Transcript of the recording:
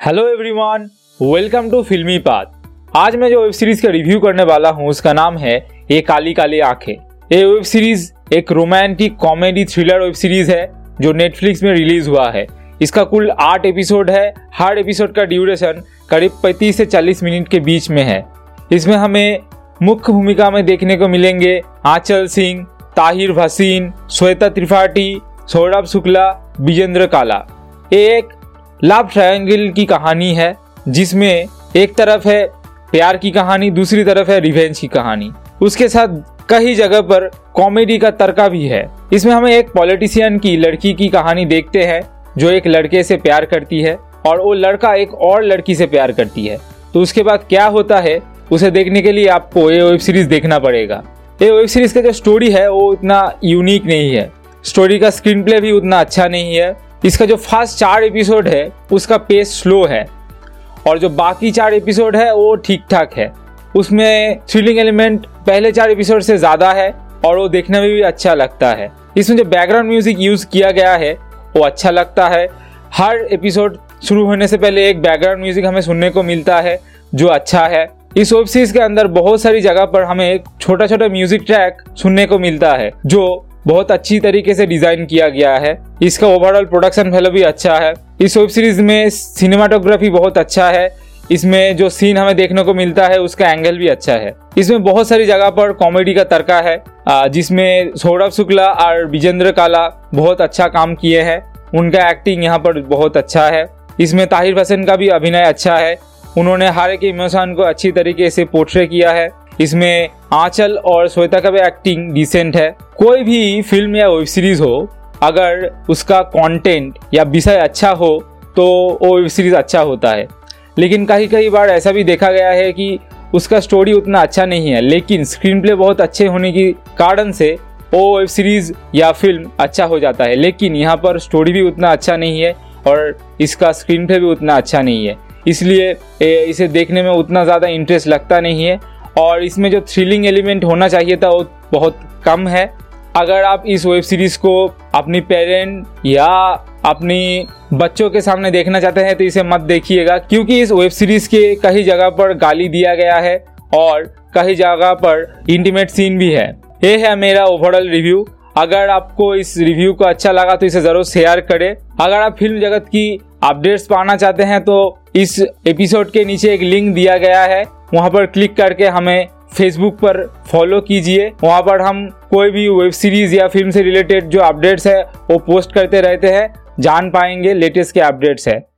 Hello everyone welcome to Filmy Path आज मैं जो वेब सीरीज़ का रिव्यू करने वाला हूँ, उसका नाम है ये काली काली आँखें। ये वेब सीरीज़ एक romantic comedy thriller web series है, जो नेटफ्लिक्स में रिलीज़ हुआ है। इसका कुल आठ एपिसोड है, हर एपिसोड का ड्यूरेशन करीब पैंतीस से चालीस मिनट के बीच में है। इसमें हमें मुख्य भूमिका में देखने को मिलेंगे आंचल सिंह, ताहिर भसीन, श्वेता त्रिपाठी, सौरभ शुक्ला, विजेंद्र काला। एक लव ट्रायंगल की कहानी है, जिसमें एक तरफ़ है प्यार की कहानी, दूसरी तरफ़ है रिवेंज की कहानी। उसके साथ कई जगह पर कॉमेडी का तर्का भी है। इसमें हमें एक पॉलिटिशियन की, लड़की की कहानी देखते हैं, जो एक लड़के से प्यार करती है और वो लड़का एक और लड़की से प्यार करती है। तो उसके बाद क्या होता है, उसे देखने के लिए आपको ये वेब सीरीज़ देखना पड़ेगा। ये वेब सीरीज़ का जो स्टोरी है, वो उतना यूनिक नहीं है। स्टोरी का स्क्रीन प्ले भी उतना अच्छा नहीं है। इसका जो फ़र्स्ट चार एपिसोड है, उसका पेस स्लो है। और जो बाकी चार एपिसोड है, वो ठीक ठाक है। उसमें थ्रिलिंग एलिमेंट पहले चार एपिसोड से ज़्यादा है, और वो देखने में भी अच्छा लगता है। इसमें जो बैकग्राउंड म्यूज़िक यूज़ किया गया है, वो अच्छा लगता है। हर एपिसोड शुरू होने से पहले एक बैकग्राउंड म्यूज़िक हमें सुनने को मिलता है, जो अच्छा है। इस वेब सीरीज़ के अंदर बहुत सारी जगह पर हमें एक छोटा छोटा म्यूज़िक ट्रैक सुनने को मिलता है, जो बहुत अच्छी तरीके से डिज़ाइन किया गया है। इसका ओवरऑल प्रोडक्शन वैल्यू भी अच्छा है। इस वेब सीरीज़ में सिनेमाटोग्राफी बहुत अच्छा है। इसमें जो सीन हमें देखने को मिलता है, उसका एंगल भी अच्छा है। इसमें बहुत सारी जगह पर कॉमेडी का तर्का है जिसमें सौरभ शुक्ला और विजेंद्र काला बहुत अच्छा काम किए हैं। उनका एक्टिंग यहाँ पर बहुत अच्छा है। इसमें ताहिर हसन का भी अभिनय अच्छा है। उन्होंने हर एक इमोशन को अच्छी तरीके से पोर्ट्रे किया है। इसमें आंचल और श्वेता का भी एक्टिंग डिसेंट है। कोई भी फ़िल्म या वेब सीरीज़ हो, अगर उसका कंटेंट या विषय अच्छा हो तो वो वेब सीरीज़ अच्छा होता है। लेकिन कई कई बार ऐसा भी देखा गया है कि उसका स्टोरी उतना अच्छा नहीं है, लेकिन स्क्रीन प्ले बहुत अच्छे होने के कारण से वो वेब सीरीज़ या फ़िल्म अच्छा हो जाता है। लेकिन यहाँ पर स्टोरी भी उतना अच्छा नहीं है और इसका स्क्रीन प्ले भी उतना अच्छा नहीं है। इसलिए इसे देखने में उतना ज़्यादा इंटरेस्ट लगता नहीं है। और इसमें जो थ्रिलिंग एलिमेंट होना चाहिए था, वो बहुत कम है। अगर आप इस वेब सीरीज़ को अपनी पेरेंट या अपनी बच्चों के सामने देखना चाहते हैं तो इसे मत देखिएगा, क्योंकि इस वेब सीरीज़ के कई जगह पर गाली दिया गया है और कई जगह पर इंटीमेट सीन भी है। ये है मेरा ओवरऑल रिव्यू अगर आपको इस रिव्यू को अच्छा लगा तो इसे ज़रूर शेयर करें। अगर आप फ़िल्म जगत की अपडेट्स पाना चाहते हैं तो इस एपिसोड के नीचे एक लिंक दिया गया है। वहाँ पर क्लिक करके हमें फेसबुक पर फॉलो कीजिए। वहाँ पर हम कोई भी वेब सीरीज़ या फ़िल्म से रिलेटेड जो अपडेट्स है, वो पोस्ट करते रहते हैं। जान पाएँगे लेटेस्ट के अपडेट्स है।